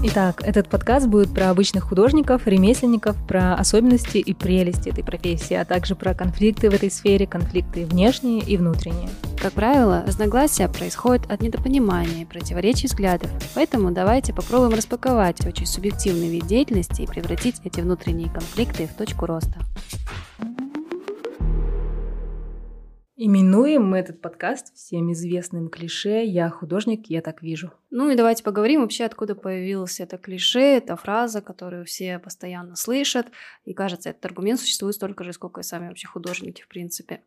Итак, этот подкаст будет про обычных художников, ремесленников, про особенности и прелести этой профессии, а также про конфликты в этой сфере, конфликты внешние и внутренние. Как правило, разногласия происходят от недопонимания и противоречий взглядов, поэтому давайте попробуем распаковать очень субъективный вид деятельности и превратить эти внутренние конфликты в точку роста. Именуем мы этот подкаст всем известным клише «Я художник, я так вижу». Ну и давайте поговорим вообще, откуда появилось это клише, эта фраза, которую все постоянно слышат. И кажется, этот аргумент существует столько же, сколько и сами вообще художники, в принципе.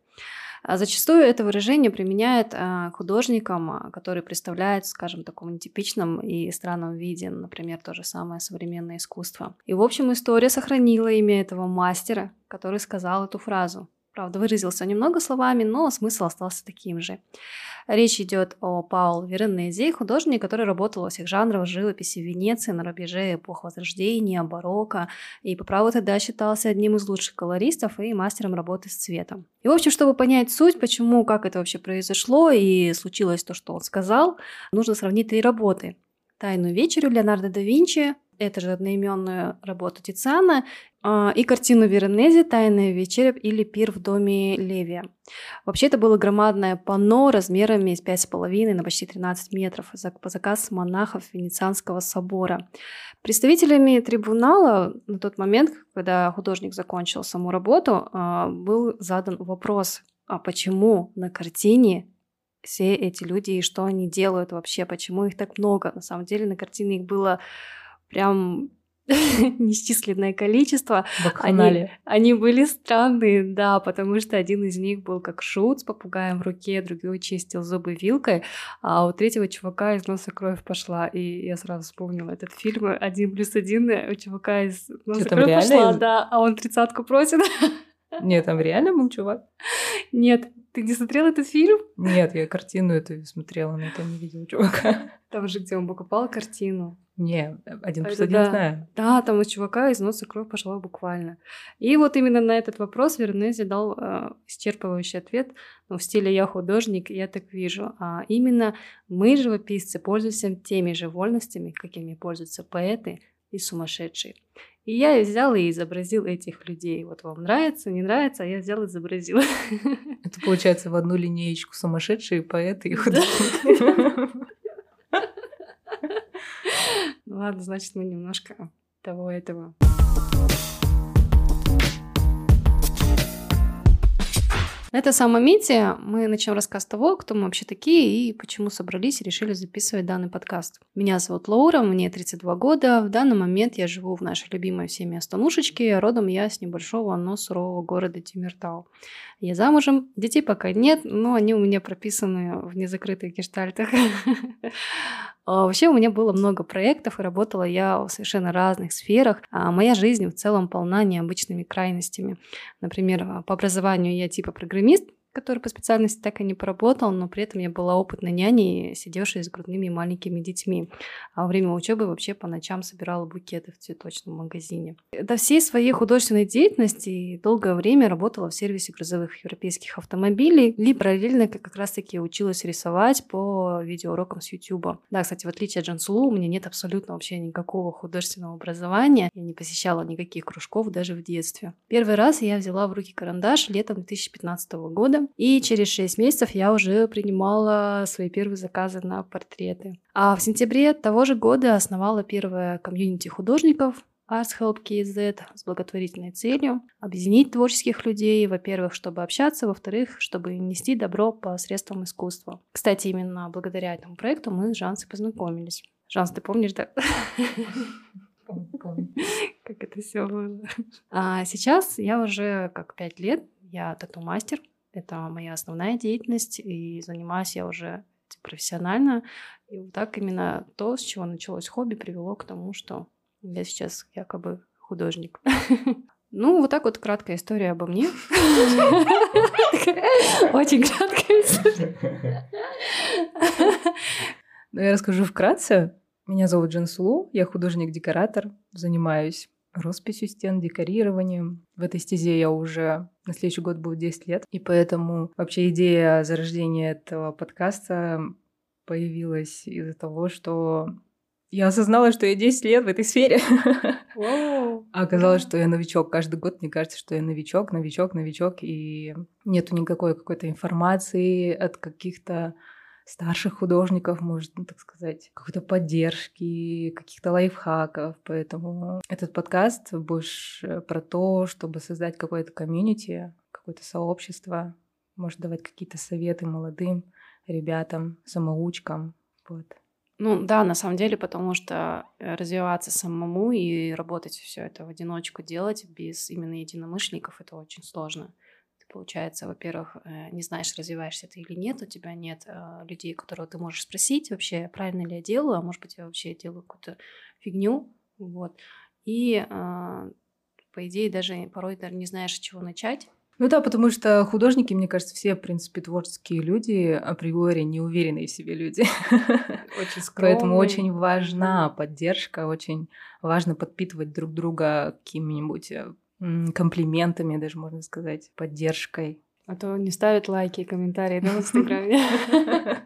А зачастую это выражение применяют а, художникам, а, которые представляют, скажем, в таком нетипичном и странном виде, например, то же самое современное искусство. И, в общем, история сохранила имя этого мастера, который сказал эту фразу. Правда, выразился немного словами, но смысл остался таким же. Речь идет о Паул Веронезе, художнике, который работал во всех жанрах живописи в Венеции на рубеже эпох Возрождения, барокко, и по праву тогда считался одним из лучших колористов и мастером работы с цветом. И, в общем, чтобы понять суть, почему, как это вообще произошло и случилось то, что он сказал, нужно сравнить три работы. «Тайную вечерю» Леонардо да Винчи, это же одноименную работу Тициана, а, и картину Веронези «Тайная вечеря» или «Пир в доме Левия». Вообще это было громадное панно размерами из 5,5 на почти 13 метров по заказ монахов Венецианского собора. Представителями трибунала на тот момент, когда художник закончил саму работу, а, был задан вопрос, а почему на картине все эти люди и что они делают вообще, почему их так много. На самом деле на картине их было прям несчисленное количество. Они, они были странные, да, потому что один из них был как шут с попугаем в руке, другой чистил зубы вилкой, а у третьего чувака из носа кровь пошла. И я сразу вспомнила этот фильм «Один плюс один», у чувака из носа Что, кровь пошла, да, а он тридцатку просит. Нет, там реально был чувак? Нет, ты не смотрел этот фильм? Нет, я картину эту смотрела, но там не видела чувака. Там же, где он покупал картину. Не, один плюс один да. знаю. Да, там у чувака из носа кровь пошла буквально. И вот именно на этот вопрос Вернези дал э, исчерпывающий ответ ну, в стиле «я художник, я так вижу». А именно мы, живописцы, пользуемся теми же вольностями, какими пользуются поэты и сумасшедшие. И я взял и изобразил этих людей. Вот вам нравится, не нравится, а я взял и изобразил. Это получается в одну линеечку сумасшедшие поэты и художники. Ну ладно, значит, мы немножко того этого. На этом самом моменте мы начнем рассказ того, кто мы вообще такие и почему собрались и решили записывать данный подкаст. Меня зовут Лаура, мне 32 года. В данный момент я живу в нашей любимой всеми Останушечке. Родом я с небольшого, но сурового города Тимиртау. Я замужем, детей пока нет, но они у меня прописаны в незакрытых гештальтах. А, вообще у меня было много проектов, и работала я в совершенно разных сферах. А моя жизнь в целом полна необычными крайностями. Например, по образованию я типа программист, который по специальности так и не поработал, но при этом я была опытной няней, сидевшей с грудными маленькими детьми. А во время учебы вообще по ночам собирала букеты в цветочном магазине. До всей своей художественной деятельности долгое время работала в сервисе грузовых европейских автомобилей, и параллельно как раз-таки училась рисовать по видеоурокам с YouTube. Да, кстати, в отличие от Джансулу, у меня нет абсолютно вообще никакого художественного образования. Я не посещала никаких кружков даже в детстве. Первый раз я взяла в руки карандаш летом 2015 года и через 6 месяцев я уже принимала свои первые заказы на портреты. А в сентябре того же года основала первое комьюнити художников Arts Help KZ с благотворительной целью объединить творческих людей, во-первых, чтобы общаться, во-вторых, чтобы нести добро по средствам искусства. Кстати, именно благодаря этому проекту мы с Жансой познакомились. Жанс, ты помнишь, да? Как это все было. А сейчас я уже как пять лет, я тату-мастер, это моя основная деятельность, и занимаюсь я уже профессионально. И вот так именно то, с чего началось хобби, привело к тому, что я сейчас якобы художник. Ну, вот так вот краткая история обо мне. Очень краткая история. Ну, я расскажу вкратце. Меня зовут Джин Сулу, я художник-декоратор, занимаюсь росписью стен, декорированием. В этой стезе я уже на следующий год будет 10 лет. И поэтому вообще идея зарождения этого подкаста появилась из-за того, что я осознала, что я 10 лет в этой сфере. А оказалось, что я новичок. Каждый год мне кажется, что я новичок, новичок, новичок, и нету никакой какой-то информации от каких-то старших художников, может, ну, так сказать, какой-то поддержки, каких-то лайфхаков. Поэтому этот подкаст больше про то, чтобы создать какое-то комьюнити, какое-то сообщество, может давать какие-то советы молодым ребятам, самоучкам. Вот. Ну да, на самом деле, потому что э, развиваться самому и работать все это в одиночку делать без именно единомышленников это очень сложно. Получается, во-первых, э, не знаешь, развиваешься ты или нет, у тебя нет э, людей, которых ты можешь спросить вообще, правильно ли я делаю, а может быть, я вообще делаю какую-то фигню, вот. И, по идее, даже порой даже не знаешь, с чего начать, ну да, потому что художники, мне кажется, все, в принципе, творческие люди, априори неуверенные в себе люди. Очень скромные. Поэтому очень важна поддержка, очень важно подпитывать друг друга какими-нибудь э, комплиментами, даже можно сказать, поддержкой. А то не ставят лайки и комментарии да, в Инстаграме.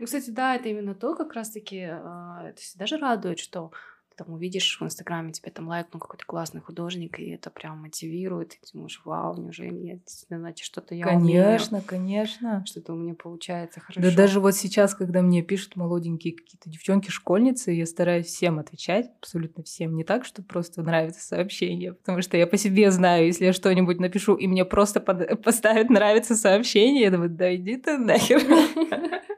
Ну, кстати, да, это именно то, как раз-таки, а, это всегда же радует, что там увидишь в Инстаграме, тебе там лайкнул какой-то классный художник, и это прям мотивирует, и ты думаешь, вау, неужели я, значит, что-то я Конечно, умею, конечно. Что-то у меня получается хорошо. Да даже вот сейчас, когда мне пишут молоденькие какие-то девчонки-школьницы, я стараюсь всем отвечать, абсолютно всем. Не так, что просто нравится сообщение, потому что я по себе знаю, если я что-нибудь напишу, и мне просто под... поставят нравится сообщение, я думаю, да иди ты нахер.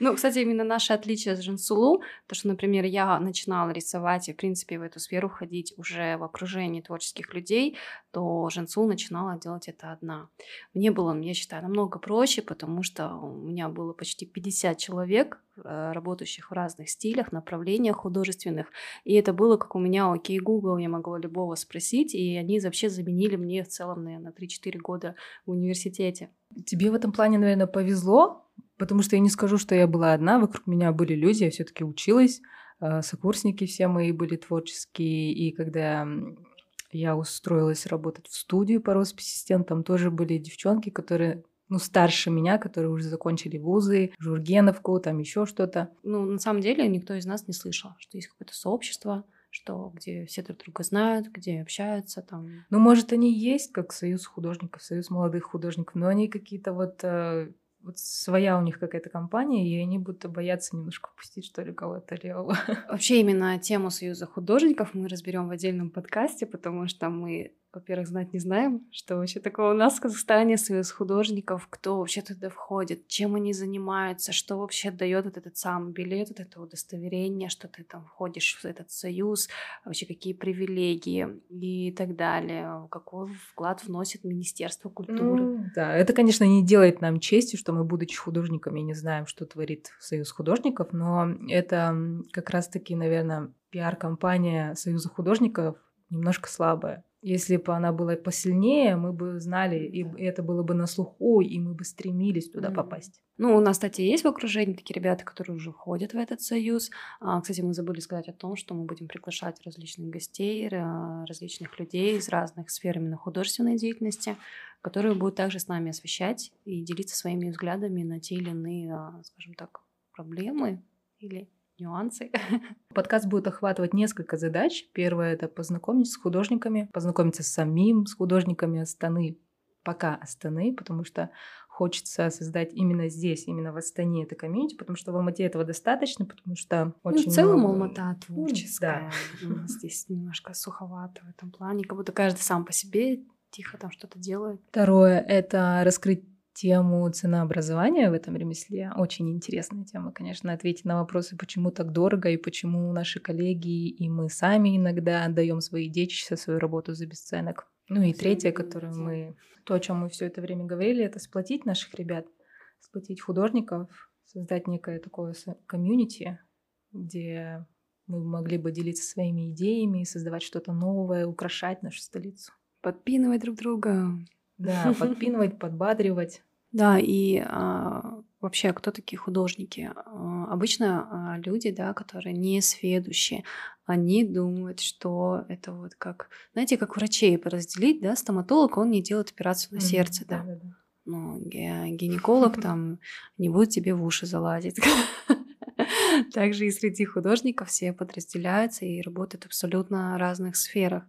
Ну, кстати, именно наше отличие с Жансулу, то, что, например, я начинала рисовать и, в принципе, в эту сферу ходить уже в окружении творческих людей, то Жансул начинала делать это одна. Мне было, я считаю, намного проще, потому что у меня было почти 50 человек, э, работающих в разных стилях, направлениях художественных. И это было как у меня окей Google, я могла любого спросить, и они вообще заменили мне в целом, наверное, 3-4 года в университете. Тебе в этом плане, наверное, повезло, Потому что я не скажу, что я была одна, вокруг меня были люди, я все-таки училась, сокурсники все мои были творческие, и когда я устроилась работать в студию по росписи стен, там тоже были девчонки, которые ну, старше меня, которые уже закончили вузы, Жургеновку, там еще что-то. Ну, на самом деле, никто из нас не слышал, что есть какое-то сообщество, что где все друг друга знают, где общаются там. Ну, может, они есть, как союз художников, союз молодых художников, но они какие-то вот э, вот своя у них какая-то компания, и они будто боятся немножко пустить, что ли, кого-то левого. Вообще именно тему Союза художников мы разберем в отдельном подкасте, потому что мы во-первых, знать не знаем, что вообще такое у нас в Казахстане союз художников, кто вообще туда входит, чем они занимаются, что вообще дает вот этот сам билет, вот это удостоверение, что ты там входишь в этот союз, вообще какие привилегии и так далее, какой вклад вносит Министерство культуры. Ну, да, это, конечно, не делает нам чести, что мы, будучи художниками, не знаем, что творит союз художников, но это как раз-таки, наверное, пиар-компания Союза художников немножко слабая. Если бы она была посильнее, мы бы знали, и это было бы на слуху, и мы бы стремились туда mm-hmm. попасть. Ну, у нас, кстати, есть в окружении такие ребята, которые уже входят в этот союз. А, кстати, мы забыли сказать о том, что мы будем приглашать различных гостей, различных людей из разных сфер именно художественной деятельности, которые будут также с нами освещать и делиться своими взглядами на те или иные, а, скажем так, проблемы или нюансы. Подкаст будет охватывать несколько задач. Первое — это познакомиться с художниками, познакомиться с самим, с художниками Астаны, пока Астаны, потому что хочется создать именно здесь, именно в Астане это комьюнити, потому что в Алмате этого достаточно, потому что очень ну, в целом много... Алмата творческая. Да. Здесь немножко суховато в этом плане, как будто каждый сам по себе тихо там что-то делает. Второе — это раскрыть тему ценообразования в этом ремесле. Очень интересная тема, конечно, ответить на вопросы, почему так дорого и почему наши коллеги и мы сами иногда отдаем свои детища, свою работу за бесценок. Ну и третье, которое мы, то, о чем мы все это время говорили, это сплотить наших ребят, сплотить художников, создать некое такое комьюнити, где мы могли бы делиться своими идеями, создавать что-то новое, украшать нашу столицу. Подпинывать друг друга. Да, подпинывать, подбадривать. Да, и а, вообще, кто такие художники? А, обычно а, люди, да, которые не сведущие, они думают, что это вот как, знаете, как врачей разделить, да, стоматолог, он не делает операцию на сердце, да. да, да. Ну, гинеколог там не будет тебе в уши залазить. Также и среди художников все подразделяются и работают в абсолютно разных сферах.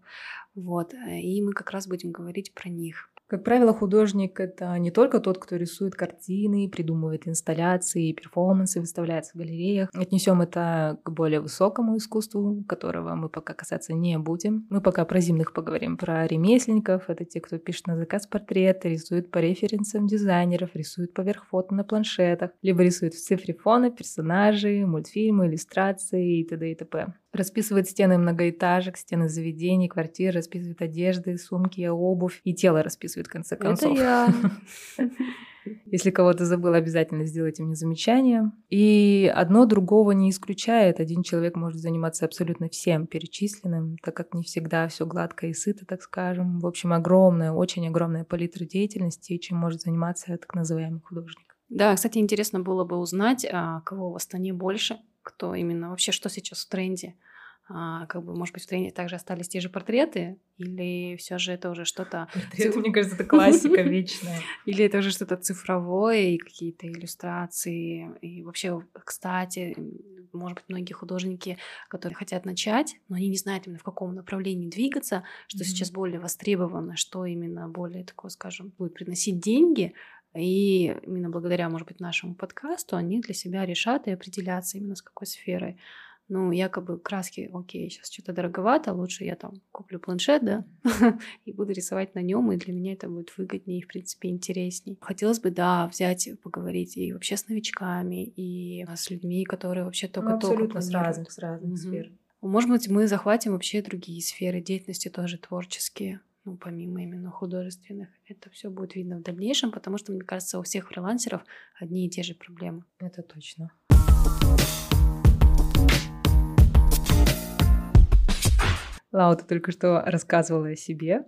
Вот. И мы как раз будем говорить про них. Как правило, художник — это не только тот, кто рисует картины, придумывает инсталляции, перформансы, выставляется в галереях. Отнесем это к более высокому искусству, которого мы пока касаться не будем. Мы пока про зимных поговорим. Про ремесленников — это те, кто пишет на заказ портреты, рисует по референсам дизайнеров, рисует поверх фото на планшетах, либо рисует в цифре фона персонажи, мультфильмы, иллюстрации и т.д. и т.п. Расписывает стены многоэтажек, стены заведений, квартир, расписывает одежды, сумки, обувь и тело расписывает в конце концов. Это я. Если кого-то забыл, обязательно сделайте мне замечание. И одно другого не исключает. Один человек может заниматься абсолютно всем перечисленным, так как не всегда все гладко и сыто, так скажем. В общем, огромная, очень огромная палитра деятельности, чем может заниматься так называемый художник. Да, кстати, интересно было бы узнать, а, кого в Астане больше, кто именно вообще, что сейчас в тренде. А, как бы, может быть, в тренде также остались те же портреты, или все же это уже что-то... Портреты, мне кажется, это классика вечная. Или это уже что-то цифровое, и какие-то иллюстрации. И вообще, кстати, может быть, многие художники, которые хотят начать, но они не знают именно в каком направлении двигаться, что mm-hmm. сейчас более востребовано, что именно более такое, скажем, будет приносить деньги, и именно благодаря, может быть, нашему подкасту они для себя решат и определятся именно с какой сферой. Ну, якобы краски, окей, сейчас что-то дороговато, лучше я там куплю планшет, да, и буду рисовать на нем, и для меня это будет выгоднее и, в принципе, интересней. Хотелось бы, да, взять, поговорить и вообще с новичками, и с людьми, которые вообще Ну, только-только абсолютно с разных, с разных Мгм. сфер. Может быть, мы захватим вообще другие сферы деятельности, тоже творческие, ну, помимо именно художественных. Это все будет видно в дальнейшем, потому что, мне кажется, у всех фрилансеров одни и те же проблемы. Это точно. Лау, ты только что рассказывала о себе,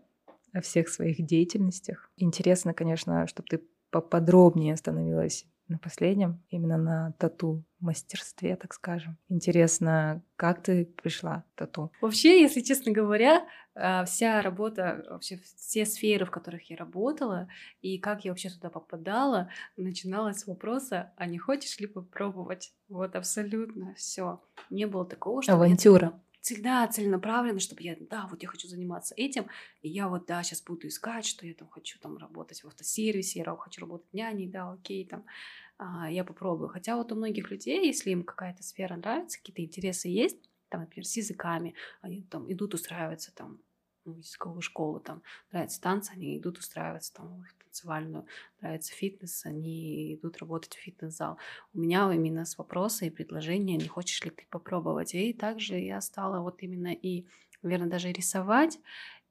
о всех своих деятельностях. Интересно, конечно, чтобы ты поподробнее остановилась на последнем, именно на тату мастерстве, так скажем. Интересно, как ты пришла к тату? Вообще, если честно говоря, а, вся работа, вообще все сферы, в которых я работала, и как я вообще туда попадала, начиналась с вопроса, а не хочешь ли попробовать? Вот абсолютно все. Не было такого, что Авантюра. Всегда целенаправленно, чтобы я, да, вот я хочу заниматься этим, и я вот, да, сейчас буду искать, что я там хочу там работать в автосервисе, я хочу работать няней, да, окей, там, а, я попробую. Хотя вот у многих людей, если им какая-то сфера нравится, какие-то интересы есть, там, например, с языками, они там идут устраиваться там ну, языковую школу, там, нравится танцы, они идут устраиваться там в танцевальную, нравится фитнес, они идут работать в фитнес-зал. У меня именно с вопроса и предложения, не хочешь ли ты попробовать. И также я стала вот именно и, наверное, даже рисовать,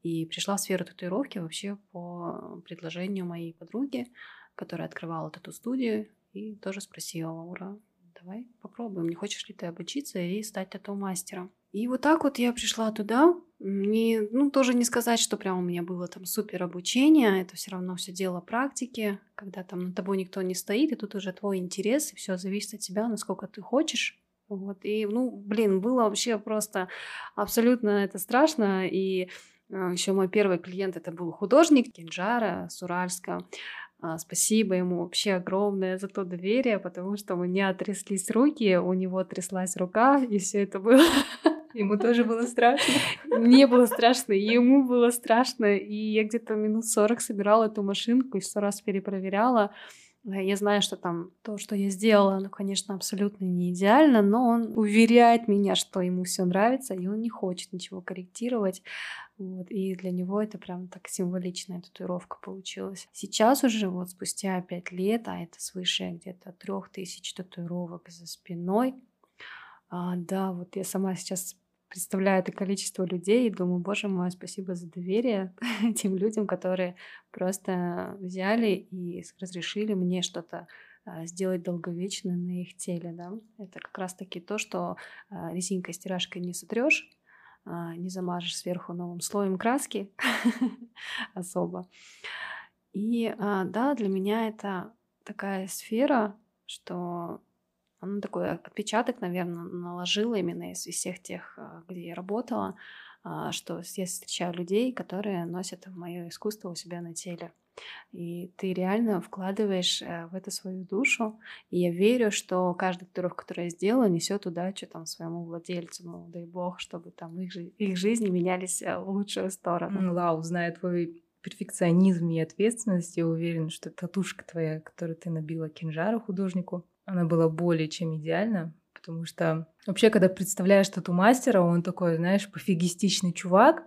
и пришла в сферу татуировки вообще по предложению моей подруги, которая открывала тату-студию, и тоже спросила, Ура, давай попробуем, не хочешь ли ты обучиться и стать тату-мастером. И вот так вот я пришла туда. Не, ну, тоже не сказать, что прям у меня было там супер обучение. Это все равно все дело практики, когда там над тобой никто не стоит, и тут уже твой интерес, и все зависит от тебя, насколько ты хочешь. Вот. И, ну, блин, было вообще просто абсолютно это страшно. И еще мой первый клиент это был художник Кинджара с Уральска. А, Спасибо ему вообще огромное за то доверие, потому что у меня тряслись руки, у него тряслась рука, и все это было. Ему тоже было страшно. Мне было страшно, и ему было страшно, и я где-то минут 40 собирала эту машинку и сто раз перепроверяла. Я знаю, что там то, что я сделала, ну, конечно, абсолютно не идеально, но он уверяет меня, что ему все нравится, и он не хочет ничего корректировать. Вот, и для него это прям так символичная татуировка получилась. Сейчас уже вот спустя пять лет, а это свыше где-то трех тысяч татуировок за спиной, а, да, вот я сама сейчас представляю это количество людей и думаю, боже мой, спасибо за доверие тем людям, которые просто взяли и разрешили мне что-то а, сделать долговечно на их теле, да. Это как раз-таки то, что а, резинкой стиражкой не сотрешь, а, не замажешь сверху новым слоем краски особо. И да, для меня это такая сфера, что она такой отпечаток, наверное, наложила именно из, из всех тех, а, где я работала, а, что я встречаю людей, которые носят мое искусство у себя на теле. И ты реально вкладываешь э, в это свою душу. И я верю, что каждый татуировка, которую я сделала, несет удачу там своему владельцу. Ну, дай бог, чтобы там их, их жизни менялись э, в лучшую сторону. Вау, зная твой перфекционизм и ответственность, я уверена, что татушка твоя, которую ты набила кинжару художнику, она была более чем идеальна, потому что вообще, когда представляешь тату-мастера, он такой, знаешь, пофигистичный чувак,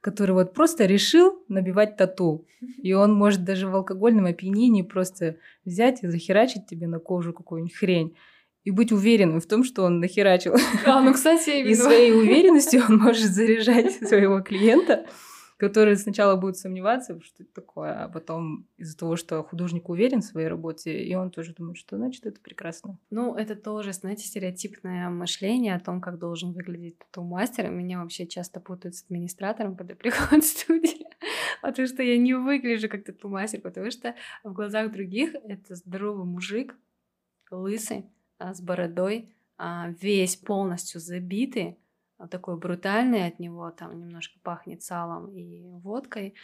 который вот просто решил набивать тату. И он может даже в алкогольном опьянении просто взять и захерачить тебе на кожу какую-нибудь хрень и быть уверенным в том, что он нахерачил. Да, ну, кстати, И своей уверенностью он может заряжать своего клиента которые сначала будут сомневаться, что это такое, а потом из-за того, что художник уверен в своей работе, и он тоже думает, что значит это прекрасно. Ну, это тоже, знаете, стереотипное мышление о том, как должен выглядеть тату-мастер. Меня вообще часто путают с администратором, когда приходят в студию, потому что я не выгляжу как тату-мастер, потому что в глазах других это здоровый мужик, лысый, а, с бородой, а, весь полностью забитый, такой брутальный от него, там немножко пахнет салом и водкой,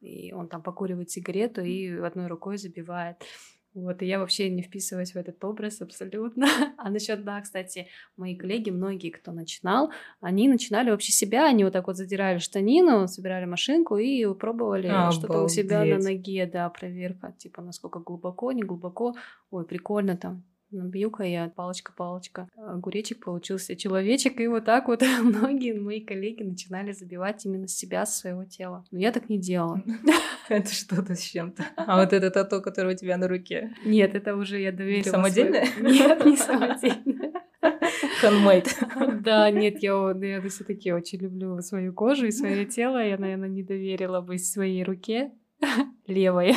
и он там покуривает сигарету и одной рукой забивает. Вот, и я вообще не вписываюсь в этот образ абсолютно. А насчет, да, кстати, мои коллеги, многие, кто начинал, они начинали вообще себя, они вот так вот задирали штанину, собирали машинку и пробовали что-то у себя на ноге, да, проверка, типа, насколько глубоко, не глубоко, ой, прикольно там, набью-ка я палочка-палочка. Огуречек получился человечек, и вот так вот многие мои коллеги начинали забивать именно себя, своего тела. Но я так не делала. Это что-то с чем-то. А вот это тату, которое у тебя на руке? Нет, это уже я доверила. Самодельное? Нет, не самодельное. Handmade. Да, нет, я, я все-таки очень люблю свою кожу и свое тело. Я, наверное, не доверила бы своей руке левой.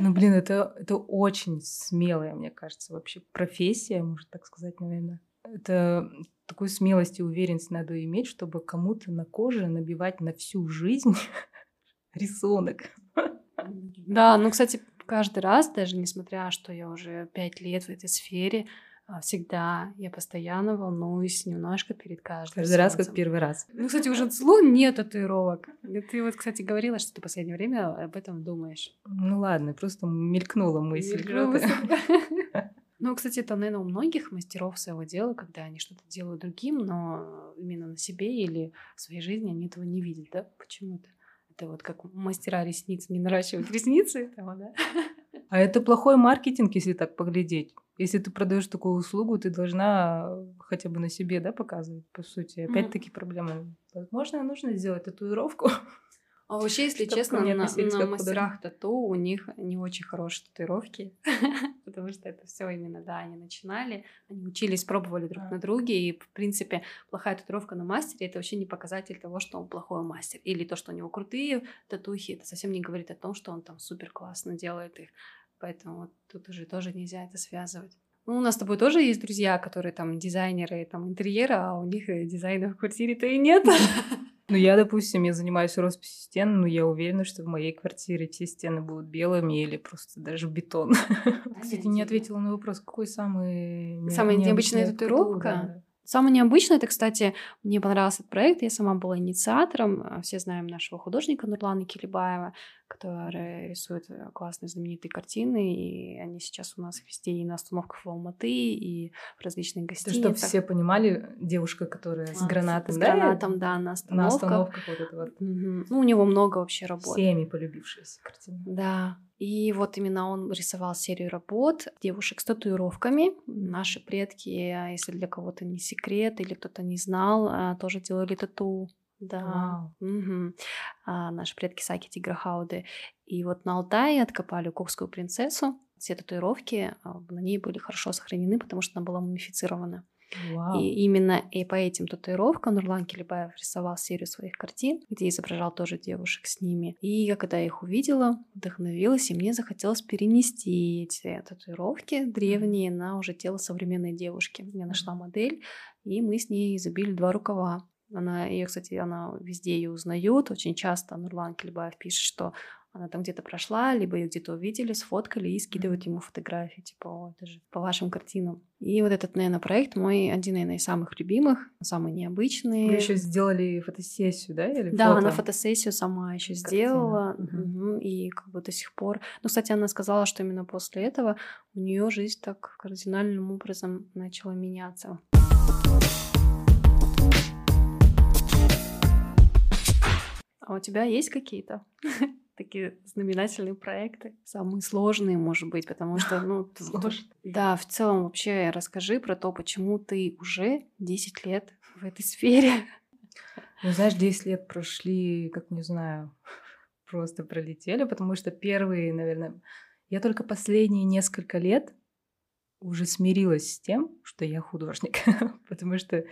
Ну, блин, это, это очень смелая, мне кажется, вообще профессия, можно так сказать, наверное. Это такую смелость и уверенность надо иметь, чтобы кому-то на коже набивать на всю жизнь рисунок. Да, ну, кстати, каждый раз, даже несмотря, что я уже пять лет в этой сфере, всегда, я постоянно волнуюсь немножко перед каждым Каждый раз как первый раз. Ну, кстати, уже Цлу нет татуировок. Ты вот, кстати, говорила, что ты в последнее время об этом думаешь. Ну ладно, просто мелькнула мысль. Ну, кстати, это, наверное, у многих мастеров своего дела, когда они что-то делают другим, но именно на себе или в своей жизни они этого не видят, да, почему-то. Это вот как мастера ресниц не наращивают ресницы, того, да. А это плохой маркетинг, если так поглядеть. Если ты продаешь такую услугу, ты должна хотя бы на себе, да, показывать, по сути. Опять-таки проблема. Возможно, нужно сделать татуировку. А вообще, если честно, на, на мастерах тату у них не очень хорошие татуировки, потому что это все именно, да, они начинали, они учились, пробовали друг на друге, и, в принципе, плохая татуировка на мастере — это вообще не показатель того, что он плохой мастер, или то, что у него крутые татухи, это совсем не говорит о том, что он там супер классно делает их, поэтому вот тут уже тоже нельзя это связывать. Ну, у нас с тобой тоже есть друзья, которые там дизайнеры там интерьера, а у них э, дизайна в квартире-то и нет. Ну, я, допустим, я занимаюсь росписью стен, но я уверена, что в моей квартире все стены будут белыми или просто даже бетон. Кстати, не ответила на вопрос, какой самый... Самая необычная татуировка? Самое необычное, это, кстати, мне понравился этот проект, я сама была инициатором. А, все знаем нашего художника Нурлана Килибаева, который рисует э, классные знаменитые картины, и они сейчас у нас везде и на остановках в Алматы, и в различных гостиницах. Чтобы все понимали, девушка, которая с гранатом, с да? С гранатом, да, на остановках. На остановках вот это вот. Угу. Ну, у него много вообще работ. Всеми полюбившиеся картины. Да, и вот именно он рисовал серию работ девушек с татуировками. Наши предки, если для кого-то не секрет или кто-то не знал, а, тоже делали тату. Да. Угу. А, наши предки Саки Тиграхауды. И вот на Алтае откопали Кокскую принцессу. Все татуировки а, на ней были хорошо сохранены, потому что она была мумифицирована. Вау. И именно и по этим татуировкам Нурлан Келебаев рисовал серию своих картин, где изображал тоже девушек с ними. И я когда их увидела, вдохновилась, и мне захотелось перенести эти татуировки древние на уже тело современной девушки. Я нашла модель, и мы с ней забили два рукава. Она, ее, кстати, она везде ее узнают. Очень часто Нурлан Кельбаев пишет, что она там где-то прошла, либо ее где-то увидели, сфоткали и скидывают ему фотографии, типа, о, это же по вашим картинам. И вот этот, наверное, проект мой один, наверное, из самых любимых, самый необычный. Вы еще сделали фотосессию, да? Или да, фото? она фотосессию сама еще сделала. Угу. И как бы до сих пор... Ну, кстати, она сказала, что именно после этого у нее жизнь так кардинальным образом начала меняться. А у тебя есть какие-то такие знаменательные проекты, самые сложные, может быть, потому что, ну, да, в целом вообще расскажи про то, почему ты уже 10 лет в этой сфере. Ну, знаешь, 10 лет прошли, как не знаю, просто пролетели, потому что первые, наверное, я только последние несколько лет уже смирилась с тем, что я художник, потому что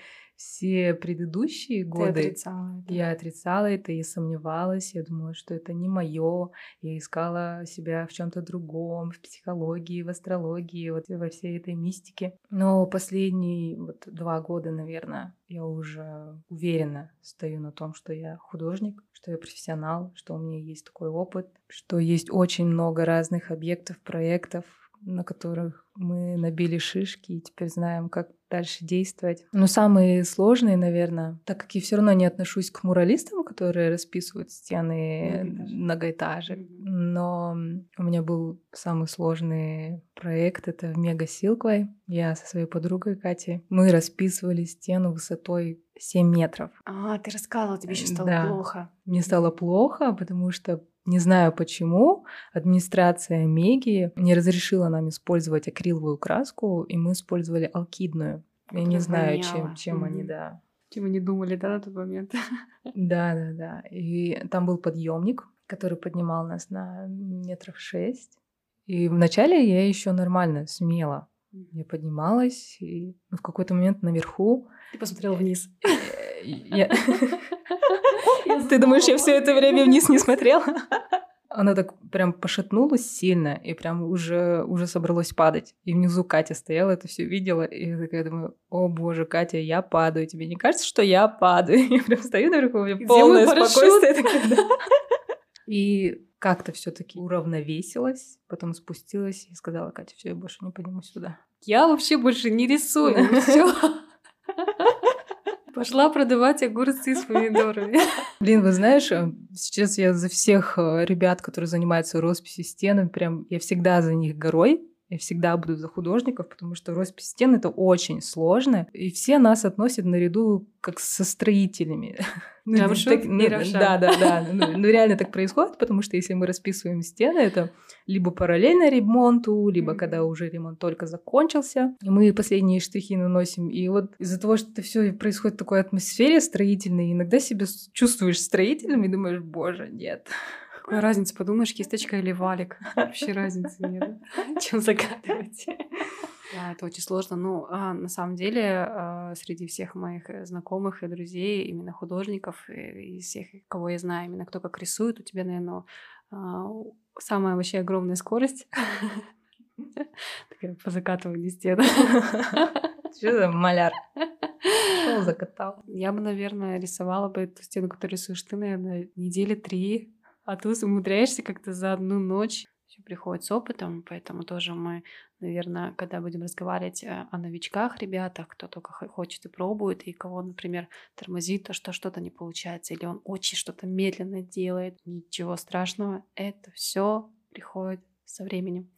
все предыдущие годы отрицала это. я отрицала это и сомневалась. Я думала, что это не мое. Я искала себя в чем-то другом, в психологии, в астрологии, вот во всей этой мистике. Но последние вот два года, наверное, я уже уверенно стою на том, что я художник, что я профессионал, что у меня есть такой опыт, что есть очень много разных объектов, проектов, на которых мы набили шишки и теперь знаем, как дальше действовать. Но самые сложные, наверное, так как я все равно не отношусь к муралистам, которые расписывают стены многоэтажек, но у меня был самый сложный проект, это в Мега Силквай. Я со своей подругой Катей, мы расписывали стену высотой 7 метров. А, ты рассказывала, тебе сейчас стало Да. плохо. Мне стало плохо, потому что не знаю почему, администрация Меги не разрешила нам использовать акриловую краску, и мы использовали алкидную. Я не Которая знаю, чем, чем они, Мгм. да. Чего не думали, да, на тот момент? Да, да, да. И там был подъемник, который поднимал нас на метров шесть. И вначале я еще нормально, смело. Я поднималась, и ну, в какой-то момент наверху Ты посмотрела вниз. Ты думаешь, я все это время вниз не смотрела? Она так прям пошатнулась сильно и прям уже, уже собралась падать. И внизу Катя стояла, это все видела. И я такая думаю, о боже, Катя, я падаю. Тебе не кажется, что я падаю? Я прям стою наверху, у меня полное спокойствие. И как-то все-таки уравновесилась, потом спустилась и сказала, Катя, все, я больше не поднимусь сюда. Я вообще больше не рисую. Все. Пошла продавать огурцы с помидорами. Блин, вы знаешь, э, сейчас я за всех э, ребят, которые занимаются росписью стен, прям я всегда за них горой. Я всегда буду за художников, потому что роспись стен это очень сложно. И все нас относят наряду как со строителями. Ну, так- ну, Равшан. Да, да, да. Ну, ну, реально так происходит, потому что если мы расписываем стены, это либо параллельно ремонту, либо когда уже ремонт только закончился, и мы последние штрихи наносим. И вот из-за того, что это все происходит в такой атмосфере строительной, иногда себя чувствуешь строителем и думаешь, боже, нет. Какая разница, подумаешь, кисточка или валик? Вообще разницы нет. Чем загадывать? Да, это очень сложно. Ну, а, на самом деле, а, среди всех моих э, знакомых и друзей, именно художников, и из всех, кого я знаю, именно кто как рисует, у тебя, наверное, самая вообще огромная скорость. Такая по закатыванию стен. Что за маляр? Шел закатал. Я бы, наверное, рисовала бы эту стену, которую рисуешь ты, наверное, недели три. А ты умудряешься как-то за одну ночь. Все приходит с опытом, поэтому тоже мы, наверное, когда будем разговаривать э, о новичках, ребятах, кто только хо- хочет и пробует, и кого, например, тормозит, то что что-то не получается, или он очень что-то медленно делает, ничего страшного, это все приходит со временем.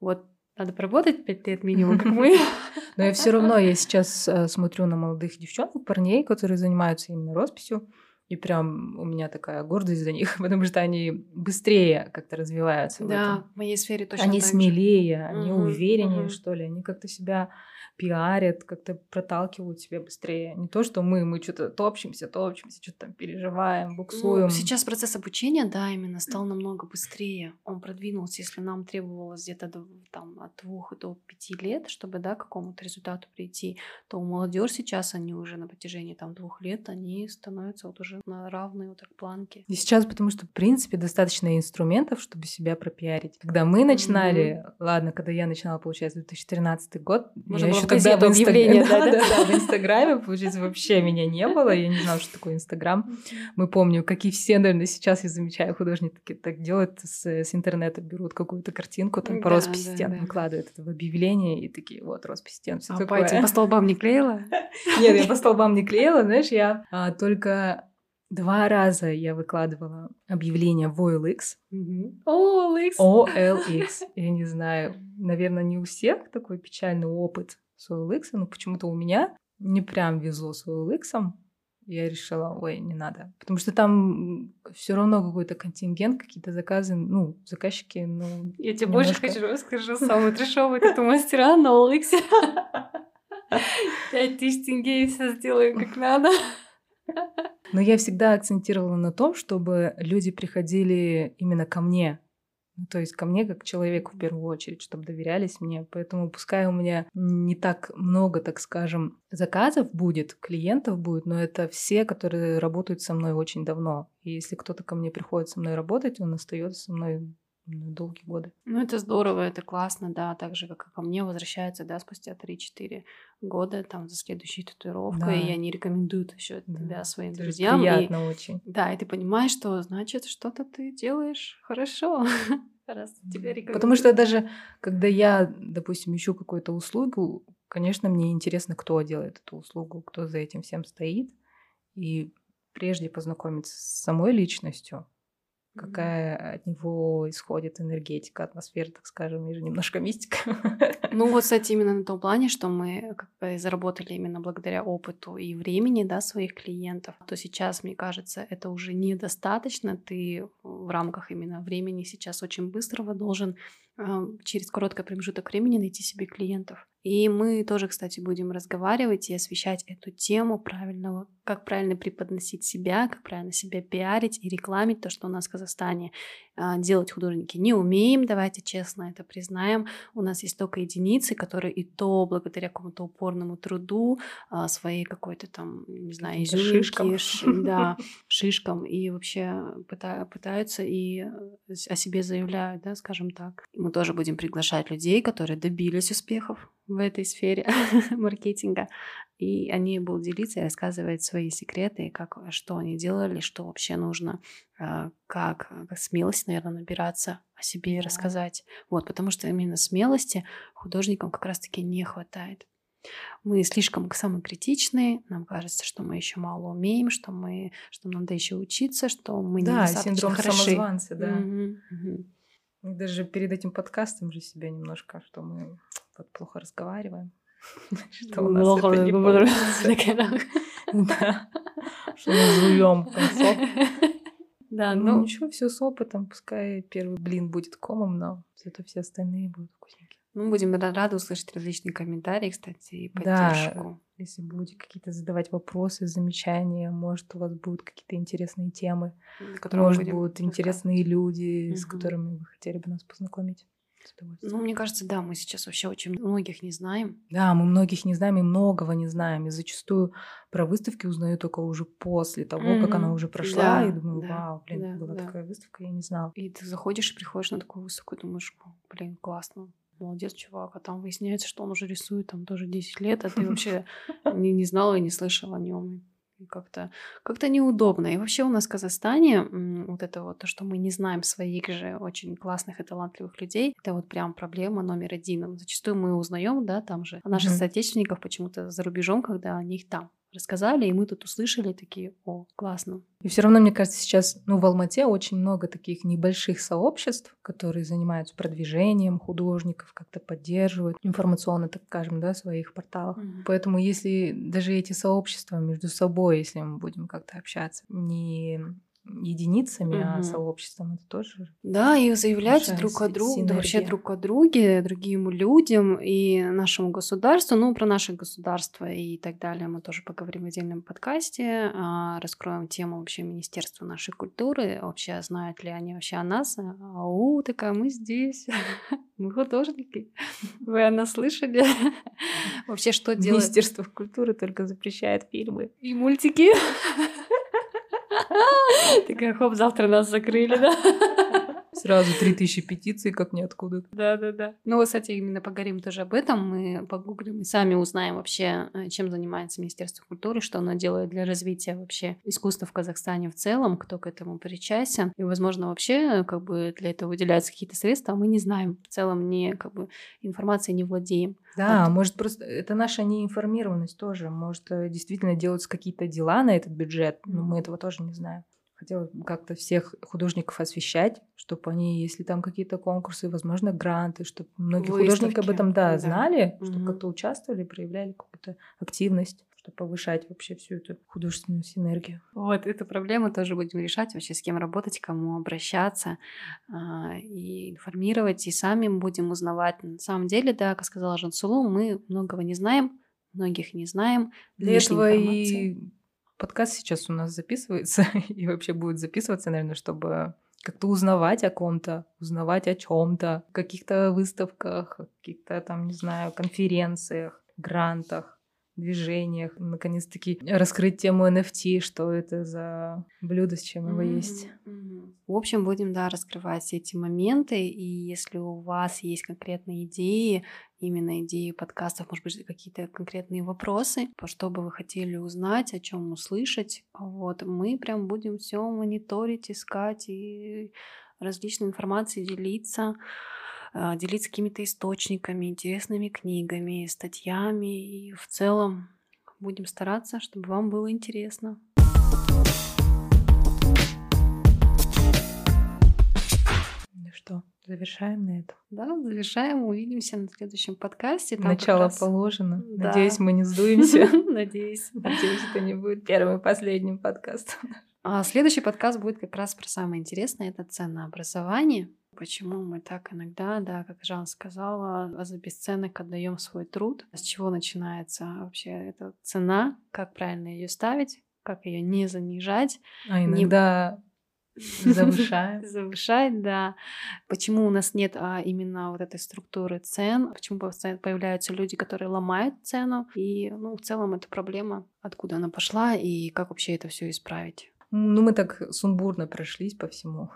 Вот надо поработать пять лет минимум, как мы. Но я все равно, я сейчас э, смотрю на молодых девчонок, парней, которые занимаются именно росписью, и прям у меня такая гордость за них, потому что они быстрее как-то развиваются в Да, этом. в моей сфере точно они так же. смелее, они Мгм, увереннее, мгм. что ли, они как-то себя пиарят, как-то проталкивают себя быстрее. Не то, что мы, мы что-то топчемся, топчемся, что-то там переживаем, буксуем. Ну, сейчас процесс обучения, да, именно стал намного быстрее. Он продвинулся, если нам требовалось где-то до- там, от двух до пяти лет, чтобы да, к какому-то результату прийти, то у молодежь сейчас, они уже на протяжении там, двух лет, они становятся вот уже на равной вот так планке. И сейчас, потому что, в принципе, достаточно инструментов, чтобы себя пропиарить. Когда мы начинали, ладно, когда я начинала, получается, 2013 год, Можно я еще тогда в, инстаг... да, да, да, да, в Инстаграме, получается, вообще меня не было. Я не знала, что такое Инстаграм. Мы помним, как и все, наверное, сейчас я замечаю, художники так делают с, с интернета, берут какую-то картинку, там по Да, росписи да, стен да. выкладывают это в объявление и такие, вот, роспись стен, все А такое. по столбам не клеила? Нет, я по столбам не клеила, знаешь, я а, только два раза я выкладывала объявление в OLX. О, Лекс. OLX. Я не знаю, наверное, не у всех такой печальный опыт с OLX, но почему-то у меня не прям везло с OLX. Я решила, ой, не надо. Потому что там все равно какой-то контингент, какие-то заказы, ну, заказчики, ну... Я тебе больше немножко- хочу расскажу. Самый трешовый это мастера на Олексе. Пять тысяч тенге и все сделаем как надо. Но я всегда акцентировала на том, чтобы люди приходили именно ко мне. Ну, то есть ко мне как к человеку в первую очередь, чтобы доверялись мне. Поэтому пускай у меня не так много, так скажем, заказов будет, клиентов будет, но это все, которые работают со мной очень давно. И если кто-то ко мне приходит со мной работать, он остается со мной ну, долгие годы. Ну, это здорово, это классно, да, так же, как и ко мне возвращаются, да, спустя 3-4 года, там, за следующей татуировкой, Да. и они рекомендуют еще Да. тебя своим Это друзьям. и- приятно очень. Да, и ты понимаешь, что значит, что-то ты делаешь хорошо, раз тебя рекомендуют. Потому что даже когда я, допустим, ищу какую-то услугу, конечно, мне интересно, кто делает эту услугу, кто за этим всем стоит. И прежде познакомиться с самой личностью, Какая от него исходит энергетика, атмосфера, так скажем, и же немножко мистика. Ну вот, кстати, именно на том плане, что мы как бы заработали именно благодаря опыту и времени, да, своих клиентов, то сейчас, мне кажется, это уже недостаточно. Ты в рамках именно времени сейчас очень быстрого должен через короткий промежуток времени найти себе клиентов. И мы тоже, кстати, будем разговаривать и освещать эту тему правильного, как правильно преподносить себя, как правильно себя пиарить и рекламить то, что у нас в Казахстане а, делать художники не умеем, давайте честно это признаем. У нас есть только единицы, которые и то благодаря какому-то упорному труду, а, своей какой-то там, не знаю, изюминки, шишкам. ш- да, шишкам, и вообще пыта- пытаются и э, о себе заявляют, да, скажем так. Мы тоже будем приглашать людей, которые добились успехов в этой сфере маркетинга, и они будут делиться и рассказывать свои секреты, как, что они делали, что вообще нужно, а, как, как смелость, наверное, набираться о себе и рассказать. Вот, потому что именно смелости художникам как раз-таки не хватает. Мы слишком самокритичные, нам кажется, что мы еще мало умеем, что мы, что нам надо еще учиться, что мы Да, недостаточно синдром хороши. самозванца, да. Мгм, мгм. Даже перед этим подкастом же себя немножко, что мы вот плохо разговариваем. Что у нас это не получится. Что мы жуем концов. Да, Ну, ну, ничего, все с опытом. Пускай первый блин будет комом, но зато все остальные будут вкусненькие. Мы будем ра- рады услышать различные комментарии, кстати, и Да. поддержку. Если будете какие-то задавать вопросы, замечания, может, у вас будут какие-то интересные темы, может, будут интересные люди, с Мгм. которыми вы хотели бы нас познакомить. С. Ну, мне кажется, да, мы сейчас вообще очень многих не знаем. Да, мы многих не знаем и многого не знаем. И зачастую про выставки узнаю только уже после того, как она уже прошла. Да, и думаю, да, вау, блин, да, была да. такая выставка, я не знала. И ты заходишь и приходишь на такую выставку и думаешь, «О, блин, классно. Молодец, чувак. А там выясняется, что он уже рисует там тоже 10 лет, а ты вообще не, не знала и не слышала о нем. Как-то как неудобно. И вообще у нас в Казахстане вот это вот то, что мы не знаем своих же очень классных и талантливых людей, это вот прям проблема номер один. Зачастую мы узнаем, да, там же, наших Мгм. соотечественников почему-то за рубежом, когда о них там рассказали, и мы тут услышали такие, о, классно. И все равно, мне кажется, сейчас, ну, в Алмате очень много таких небольших сообществ, которые занимаются продвижением художников, как-то поддерживают информационно, так скажем, да, в своих порталах. Мгм. Поэтому если даже эти сообщества между собой, если мы будем как-то общаться, не единицами, а Мгм. сообществом, это тоже Да, и заявлять друг о друге, да, вообще друг о друге, другим людям и нашему государству. Ну, про наше государство и так далее мы тоже поговорим в отдельном подкасте. а, Раскроем тему вообще Министерства нашей культуры. Вообще, знают ли они вообще о нас? Ау, такая, мы здесь. Мы художники. Вы о нас слышали? Вообще, что делать? Министерство культуры только запрещает фильмы. И мультики. Такая, хоп, завтра нас закрыли, да? Сразу 3000 петиций, как ниоткуда. Да-да-да. Ну, вот, кстати, именно поговорим тоже об этом. Мы погуглим и сами узнаем вообще, э, чем занимается Министерство культуры, что оно делает для развития вообще искусства в Казахстане в целом, кто к этому причастен. И, возможно, вообще как бы для этого выделяются какие-то средства, а мы не знаем. В целом не как бы информацией не владеем. Да, а... может просто это наша неинформированность тоже. Может э, действительно делаются какие-то дела на этот бюджет, но мы этого тоже не знаем хотела как-то всех художников освещать, чтобы они, если там какие-то конкурсы, возможно, гранты, чтобы многие Выставки. художники об этом, да, да. знали, угу. чтобы как-то участвовали, проявляли какую-то активность чтобы повышать вообще всю эту художественную синергию. Вот, эту проблему тоже будем решать, вообще с кем работать, кому обращаться, э, и информировать, и сами будем узнавать. На самом деле, да, как сказала Жансулу, мы многого не знаем, многих не знаем. Для этого и подкаст сейчас у нас записывается и вообще будет записываться, наверное, чтобы как-то узнавать о ком-то, узнавать о чем-то, каких-то выставках, каких-то там, не знаю, конференциях, грантах движениях, наконец-таки раскрыть тему NFT, что это за блюдо, с чем его mm-hmm. есть. Mm-hmm. В общем, будем, да, раскрывать эти моменты, и если у вас есть конкретные идеи, именно идеи подкастов, может быть, какие-то конкретные вопросы, по что бы вы хотели узнать, о чем услышать, вот, мы прям будем все мониторить, искать и различной информацией делиться. А, делиться какими-то источниками, интересными книгами, статьями и в целом будем стараться, чтобы вам было интересно. Ну что, завершаем на этом? Да, завершаем. Увидимся на следующем подкасте. Там Начало раз... положено. Да. Надеюсь, мы не сдуемся. Надеюсь. Надеюсь, это не будет первым и последним подкастом. А следующий подкаст будет как раз про самое интересное. Это ценообразование почему мы так иногда, да, как Жан сказала, за бесценок отдаем свой труд. С чего начинается вообще эта цена, как правильно ее ставить, как ее не занижать. А иногда не... завышаем. Завышать, да. Почему у нас нет а, именно вот этой структуры цен? Почему появляются люди, которые ломают цену? И, ну, в целом, это проблема, откуда она пошла и как вообще это все исправить. Ну, мы так сумбурно прошлись по всему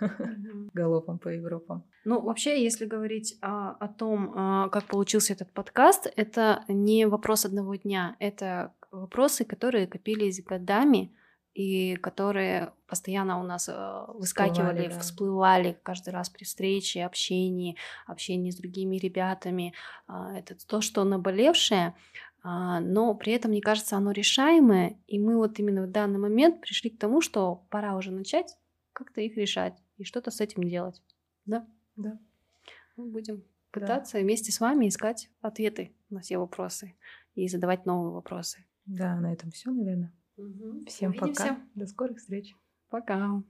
галопом по Европам. Ну, вообще, если говорить а, о том, а, как получился этот подкаст, это не вопрос одного дня, это вопросы, которые копились годами и которые постоянно у нас э, выскакивали, всплывали, да. всплывали каждый раз при встрече, общении, общении с другими ребятами. Э, это то, что наболевшее, э, но при этом, мне кажется, оно решаемое, и мы вот именно в данный момент пришли к тому, что пора уже начать как-то их решать и что-то с этим делать. Да? Да. Мы будем пытаться да. вместе с вами искать ответы на все вопросы и задавать новые вопросы. Да, на этом все, наверное. Угу. Всем Увидимся. пока. До скорых встреч. Пока.